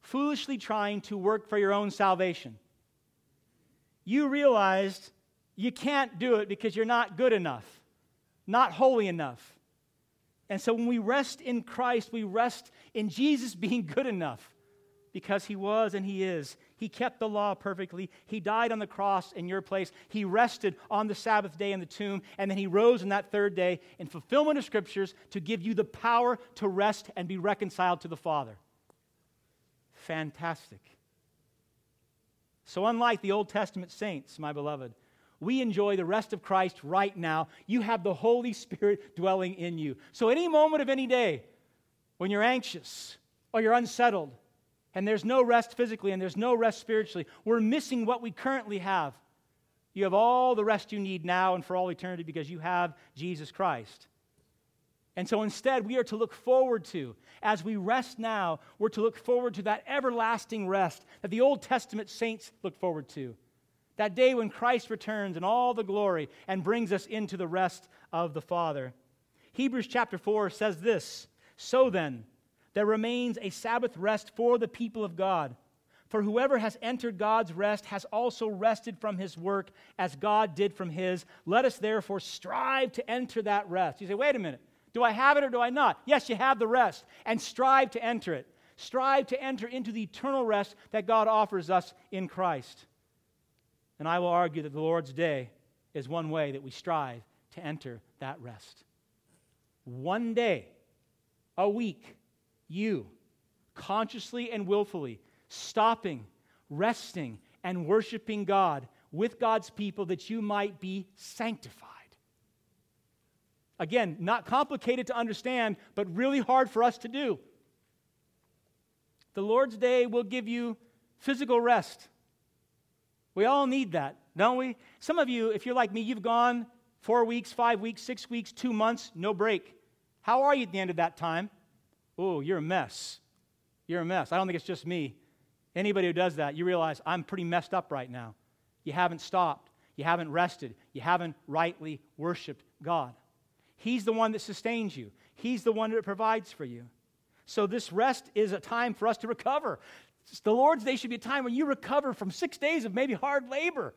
foolishly trying to work for your own salvation. You realized you can't do it because you're not good enough, not holy enough. And so when we rest in Christ, we rest in Jesus <laughs> being good enough because he was and he is. He kept the law perfectly. He died on the cross in your place. He rested on the Sabbath day in the tomb, and then he rose on that third day in fulfillment of scriptures to give you the power to rest and be reconciled to the Father. Fantastic. So, unlike the Old Testament saints, my beloved, we enjoy the rest of Christ right now. You have the Holy Spirit dwelling in you. So, any moment of any day, when you're anxious or you're unsettled, and there's no rest physically and there's no rest spiritually. We're missing what we currently have. You have all the rest you need now and for all eternity because you have Jesus Christ. And so instead, we are to look forward to, as we rest now, we're to look forward to that everlasting rest that the Old Testament saints look forward to. That day when Christ returns in all the glory and brings us into the rest of the Father. Hebrews chapter 4 says this So then, there remains a Sabbath rest for the people of God. For whoever has entered God's rest has also rested from his work as God did from his. Let us therefore strive to enter that rest. You say, wait a minute. Do I have it or do I not? Yes, you have the rest, and strive to enter it. Strive to enter into the eternal rest that God offers us in Christ. And I will argue that the Lord's day is one way that we strive to enter that rest. One day, a week, you, consciously and willfully, stopping, resting, and worshiping God with God's people that you might be sanctified. Again, not complicated to understand, but really hard for us to do. The Lord's Day will give you physical rest. We all need that, don't we? Some of you, if you're like me, you've gone four weeks, five weeks, six weeks, two months, no break. How are you at the end of that time? Oh, you're a mess. You're a mess. I don't think it's just me. Anybody who does that, you realize I'm pretty messed up right now. You haven't stopped. You haven't rested. You haven't rightly worshiped God. He's the one that sustains you, He's the one that provides for you. So, this rest is a time for us to recover. The Lord's Day should be a time when you recover from six days of maybe hard labor.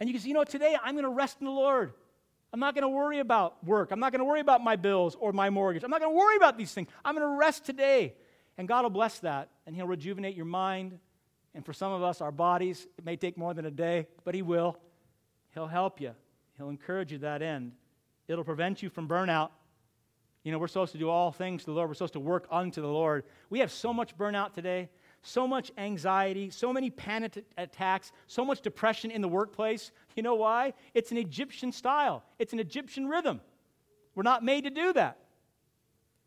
And you can say, you know, today I'm going to rest in the Lord. I'm not going to worry about work. I'm not going to worry about my bills or my mortgage. I'm not going to worry about these things. I'm going to rest today. And God will bless that, and He'll rejuvenate your mind. And for some of us, our bodies, it may take more than a day, but He will. He'll help you, He'll encourage you to that end. It'll prevent you from burnout. You know, we're supposed to do all things to the Lord, we're supposed to work unto the Lord. We have so much burnout today so much anxiety, so many panic attacks, so much depression in the workplace. You know why? It's an Egyptian style, it's an Egyptian rhythm. We're not made to do that.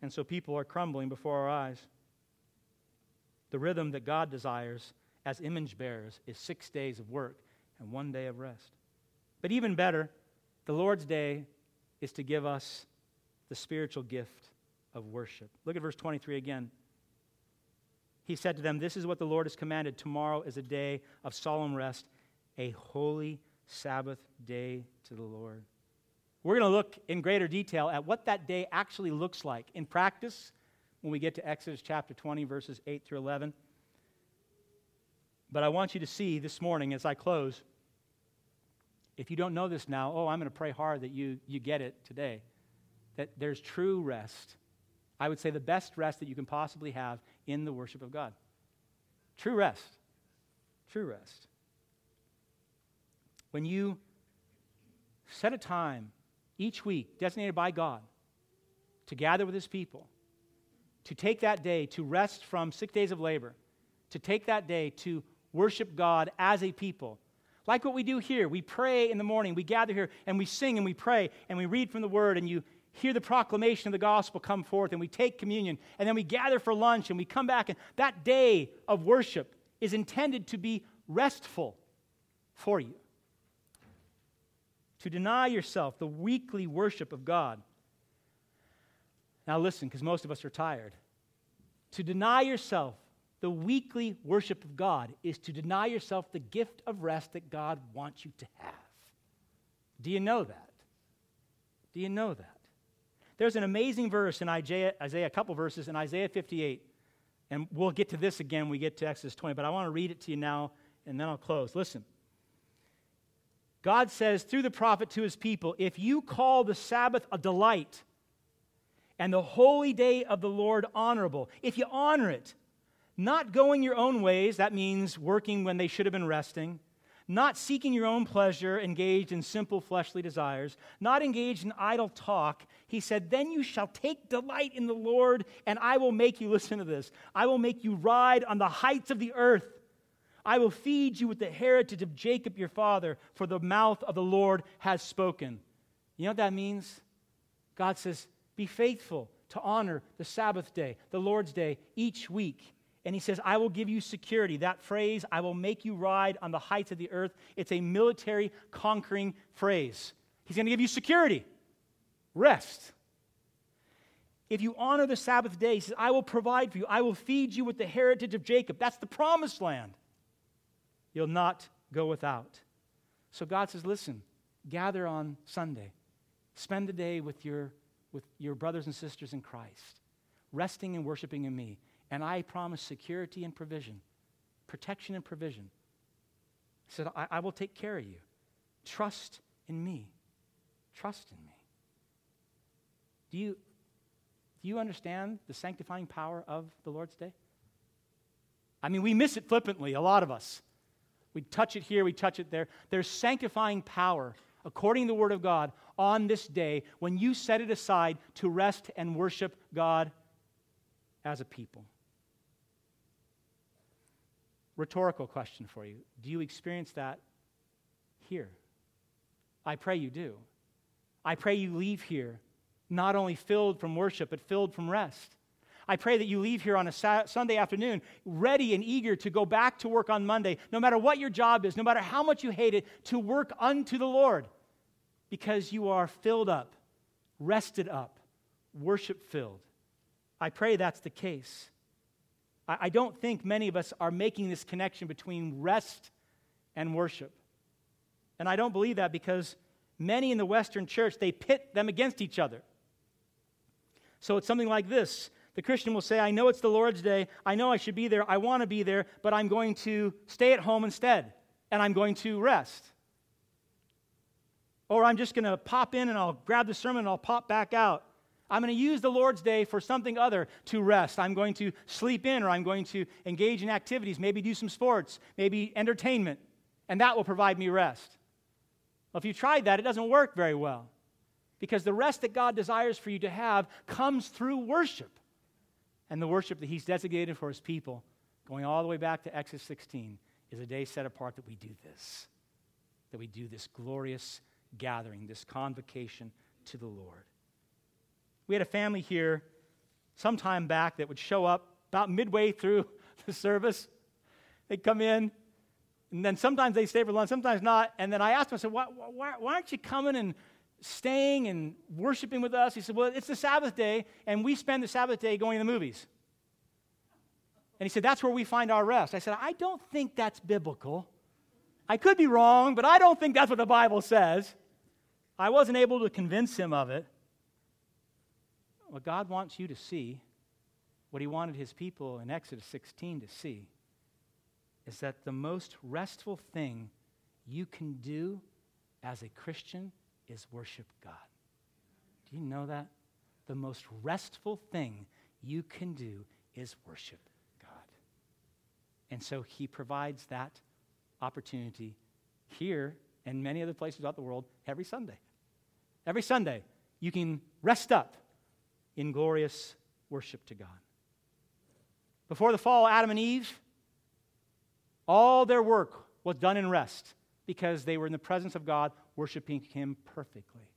And so people are crumbling before our eyes. The rhythm that God desires as image bearers is six days of work and one day of rest. But even better, the Lord's day is to give us the spiritual gift of worship. Look at verse 23 again. He said to them, This is what the Lord has commanded. Tomorrow is a day of solemn rest, a holy Sabbath day to the Lord. We're going to look in greater detail at what that day actually looks like in practice when we get to Exodus chapter 20, verses 8 through 11. But I want you to see this morning as I close, if you don't know this now, oh, I'm going to pray hard that you, you get it today, that there's true rest. I would say the best rest that you can possibly have in the worship of God. True rest. True rest. When you set a time each week designated by God to gather with his people, to take that day to rest from six days of labor, to take that day to worship God as a people. Like what we do here. We pray in the morning, we gather here and we sing and we pray and we read from the word and you hear the proclamation of the gospel come forth and we take communion and then we gather for lunch and we come back and that day of worship is intended to be restful for you. To deny yourself the weekly worship of God. Now, listen, because most of us are tired. To deny yourself the weekly worship of God is to deny yourself the gift of rest that God wants you to have. Do you know that? Do you know that? There's an amazing verse in Isaiah, Isaiah, a couple verses in Isaiah 58, and we'll get to this again when we get to Exodus 20, but I want to read it to you now, and then I'll close. Listen. God says through the prophet to his people, if you call the Sabbath a delight and the holy day of the Lord honorable, if you honor it, not going your own ways, that means working when they should have been resting. Not seeking your own pleasure, engaged in simple fleshly desires. Not engaged in idle talk. He said, Then you shall take delight in the Lord, and I will make you, <laughs> listen to this, I will make you ride on the heights of the earth. I will feed you with the heritage of Jacob your father, for the mouth of the Lord has spoken. You know what that means? God says, Be faithful to honor the Sabbath day, the Lord's day, each week and he says, I will give you security. That phrase, I will make you ride on the heights of the earth, it's a military conquering phrase. He's going to give you security, rest. If you honor the Sabbath day, he says, I will provide for you. I will feed you with the heritage of Jacob. That's the promised land. You'll not go without. So God says, listen, gather on Sunday. Spend the day with your, with your brothers and sisters in Christ, resting and worshiping in me and I promise security and provision, protection and provision. He said, I, I will take care of you. Trust in me. Trust in me. Do you, do you understand the sanctifying power of the Lord's Day? I mean, we miss it flippantly, a lot of us. We touch it here, we touch it there. There's sanctifying power, according to the Word of God, on this day when you set it aside to rest and worship God as a people. Rhetorical question for you Do you experience that here? I pray you do. I pray you leave here not only filled from worship, but filled from rest. I pray that you leave here on a Sunday afternoon ready and eager to go back to work on Monday, no matter what your job is, no matter how much you hate it, to work unto the Lord because you are filled up, rested up, worship filled. I pray that's the case. I, I don't think many of us are making this connection between rest and worship. And I don't believe that because many in the Western church, they pit them against each other. So it's something like this the Christian will say, I know it's the Lord's day. I know I should be there. I want to be there, but I'm going to stay at home instead, and I'm going to rest. Or I'm just going to pop in and I'll grab the sermon and I'll pop back out. I'm going to use the Lord's day for something other to rest. I'm going to sleep in or I'm going to engage in activities, maybe do some sports, maybe entertainment, and that will provide me rest. Well, if you tried that, it doesn't work very well because the rest that God desires for you to have comes through worship. And the worship that He's designated for His people, going all the way back to Exodus 16, is a day set apart that we do this, that we do this glorious gathering, this convocation to the Lord. We had a family here some time back that would show up about midway through <laughs> the service. They'd come in, and then sometimes they stay for lunch, sometimes not. And then I asked said, why, why, why aren't you coming and staying and worshiping with us? He said, Well, it's the Sabbath day, and we spend the Sabbath day going to the movies. And he said, That's where we find our rest. I said, I don't think that's biblical. I could be wrong, but I don't think that's what the Bible says. I wasn't able to convince him of it. What God wants you to see, what he wanted his people in Exodus 16 to see, is that the most restful thing you can do as a Christian is worship God. Do you know that? The most restful thing you can do is worship God. And so he provides that opportunity here and many other places throughout the world every Sunday. Every Sunday, you can rest up in glorious worship to God. Before the fall, Adam and Eve, all their work was done in rest because they were in the presence of God, worshiping Him perfectly.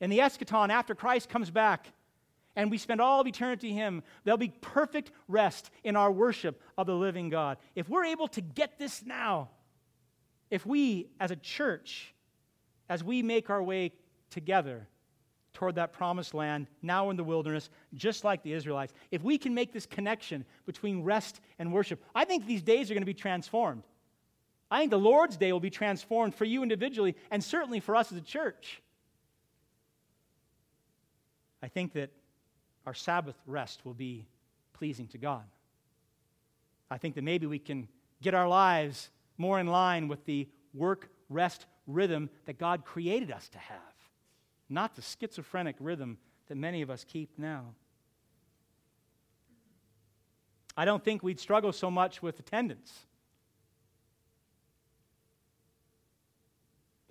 In the eschaton, after Christ comes back and we spend all of eternity Him, there'll be perfect rest in our worship of the living God. If we're able to get this now, if we as a church, as we make our way together toward that promised land, now in the wilderness, just like the Israelites, if we can make this connection between rest and worship, I think these days are going to be transformed. I think the Lord's day will be transformed for you individually and certainly for us as a church. I think that our Sabbath rest will be pleasing to God. I think that maybe we can get our lives more in line with the work rest rhythm that God created us to have, not the schizophrenic rhythm that many of us keep now. I don't think we'd struggle so much with attendance.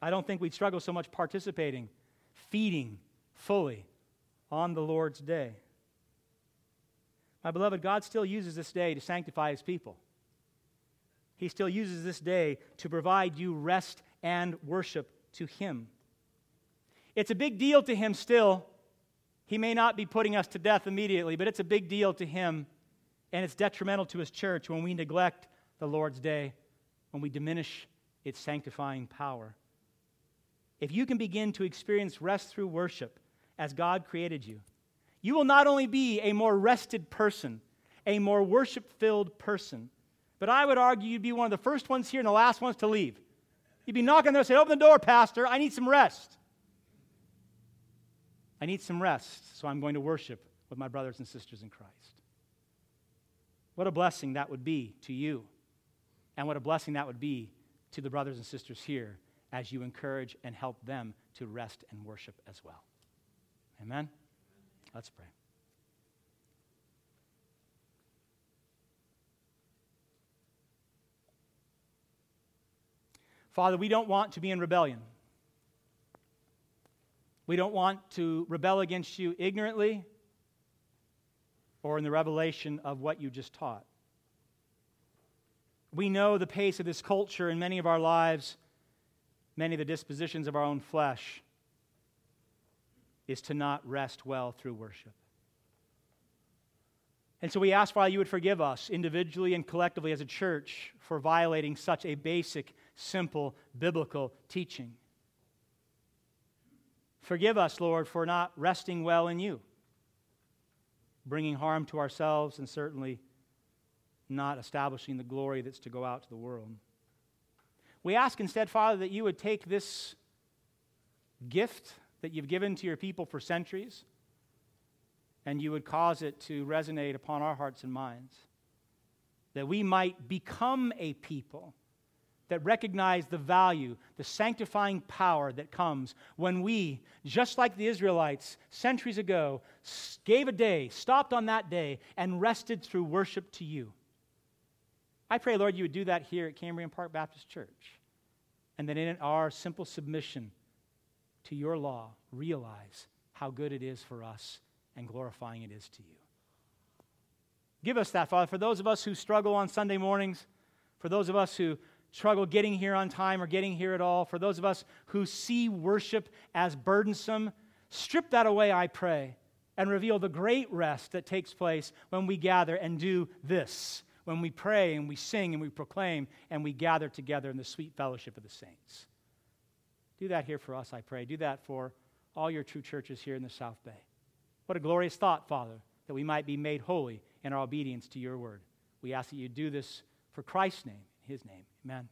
I don't think we'd struggle so much participating, feeding fully on the Lord's day. My beloved, God still uses this day to sanctify his people. He still uses this day to provide you rest and worship to him. It's a big deal to him still. He may not be putting us to death immediately, but it's a big deal to him, and it's detrimental to his church when we neglect the Lord's day, when we diminish its sanctifying power. If you can begin to experience rest through worship as God created you, you will not only be a more rested person, a more worship filled person, but I would argue you'd be one of the first ones here and the last ones to leave. You'd be knocking there and say, Open the door, Pastor. I need some rest. I need some rest, so I'm going to worship with my brothers and sisters in Christ. What a blessing that would be to you, and what a blessing that would be to the brothers and sisters here as you encourage and help them to rest and worship as well. Amen? Let's pray. Father, we don't want to be in rebellion. We don't want to rebel against you ignorantly or in the revelation of what you just taught. We know the pace of this culture in many of our lives many of the dispositions of our own flesh is to not rest well through worship. And so we ask, Father, you would forgive us individually and collectively as a church for violating such a basic, simple, biblical teaching. Forgive us, Lord, for not resting well in you, bringing harm to ourselves, and certainly not establishing the glory that's to go out to the world. We ask instead, Father, that you would take this gift that you've given to your people for centuries and you would cause it to resonate upon our hearts and minds. That we might become a people that recognize the value, the sanctifying power that comes when we, just like the Israelites centuries ago, gave a day, stopped on that day, and rested through worship to you. I pray, Lord, you would do that here at Cambrian Park Baptist Church. And that in our simple submission to your law, realize how good it is for us and glorifying it is to you. Give us that, Father. For those of us who struggle on Sunday mornings, for those of us who struggle getting here on time or getting here at all, for those of us who see worship as burdensome, strip that away, I pray, and reveal the great rest that takes place when we gather and do this, when we pray and we sing and we proclaim and we gather together in the sweet fellowship of the saints. Do that here for us, I pray. Do that for all your true churches here in the South Bay. What a glorious thought, Father, that we might be made holy in our obedience to your word. We ask that you do this for Christ's name, his name. Amen.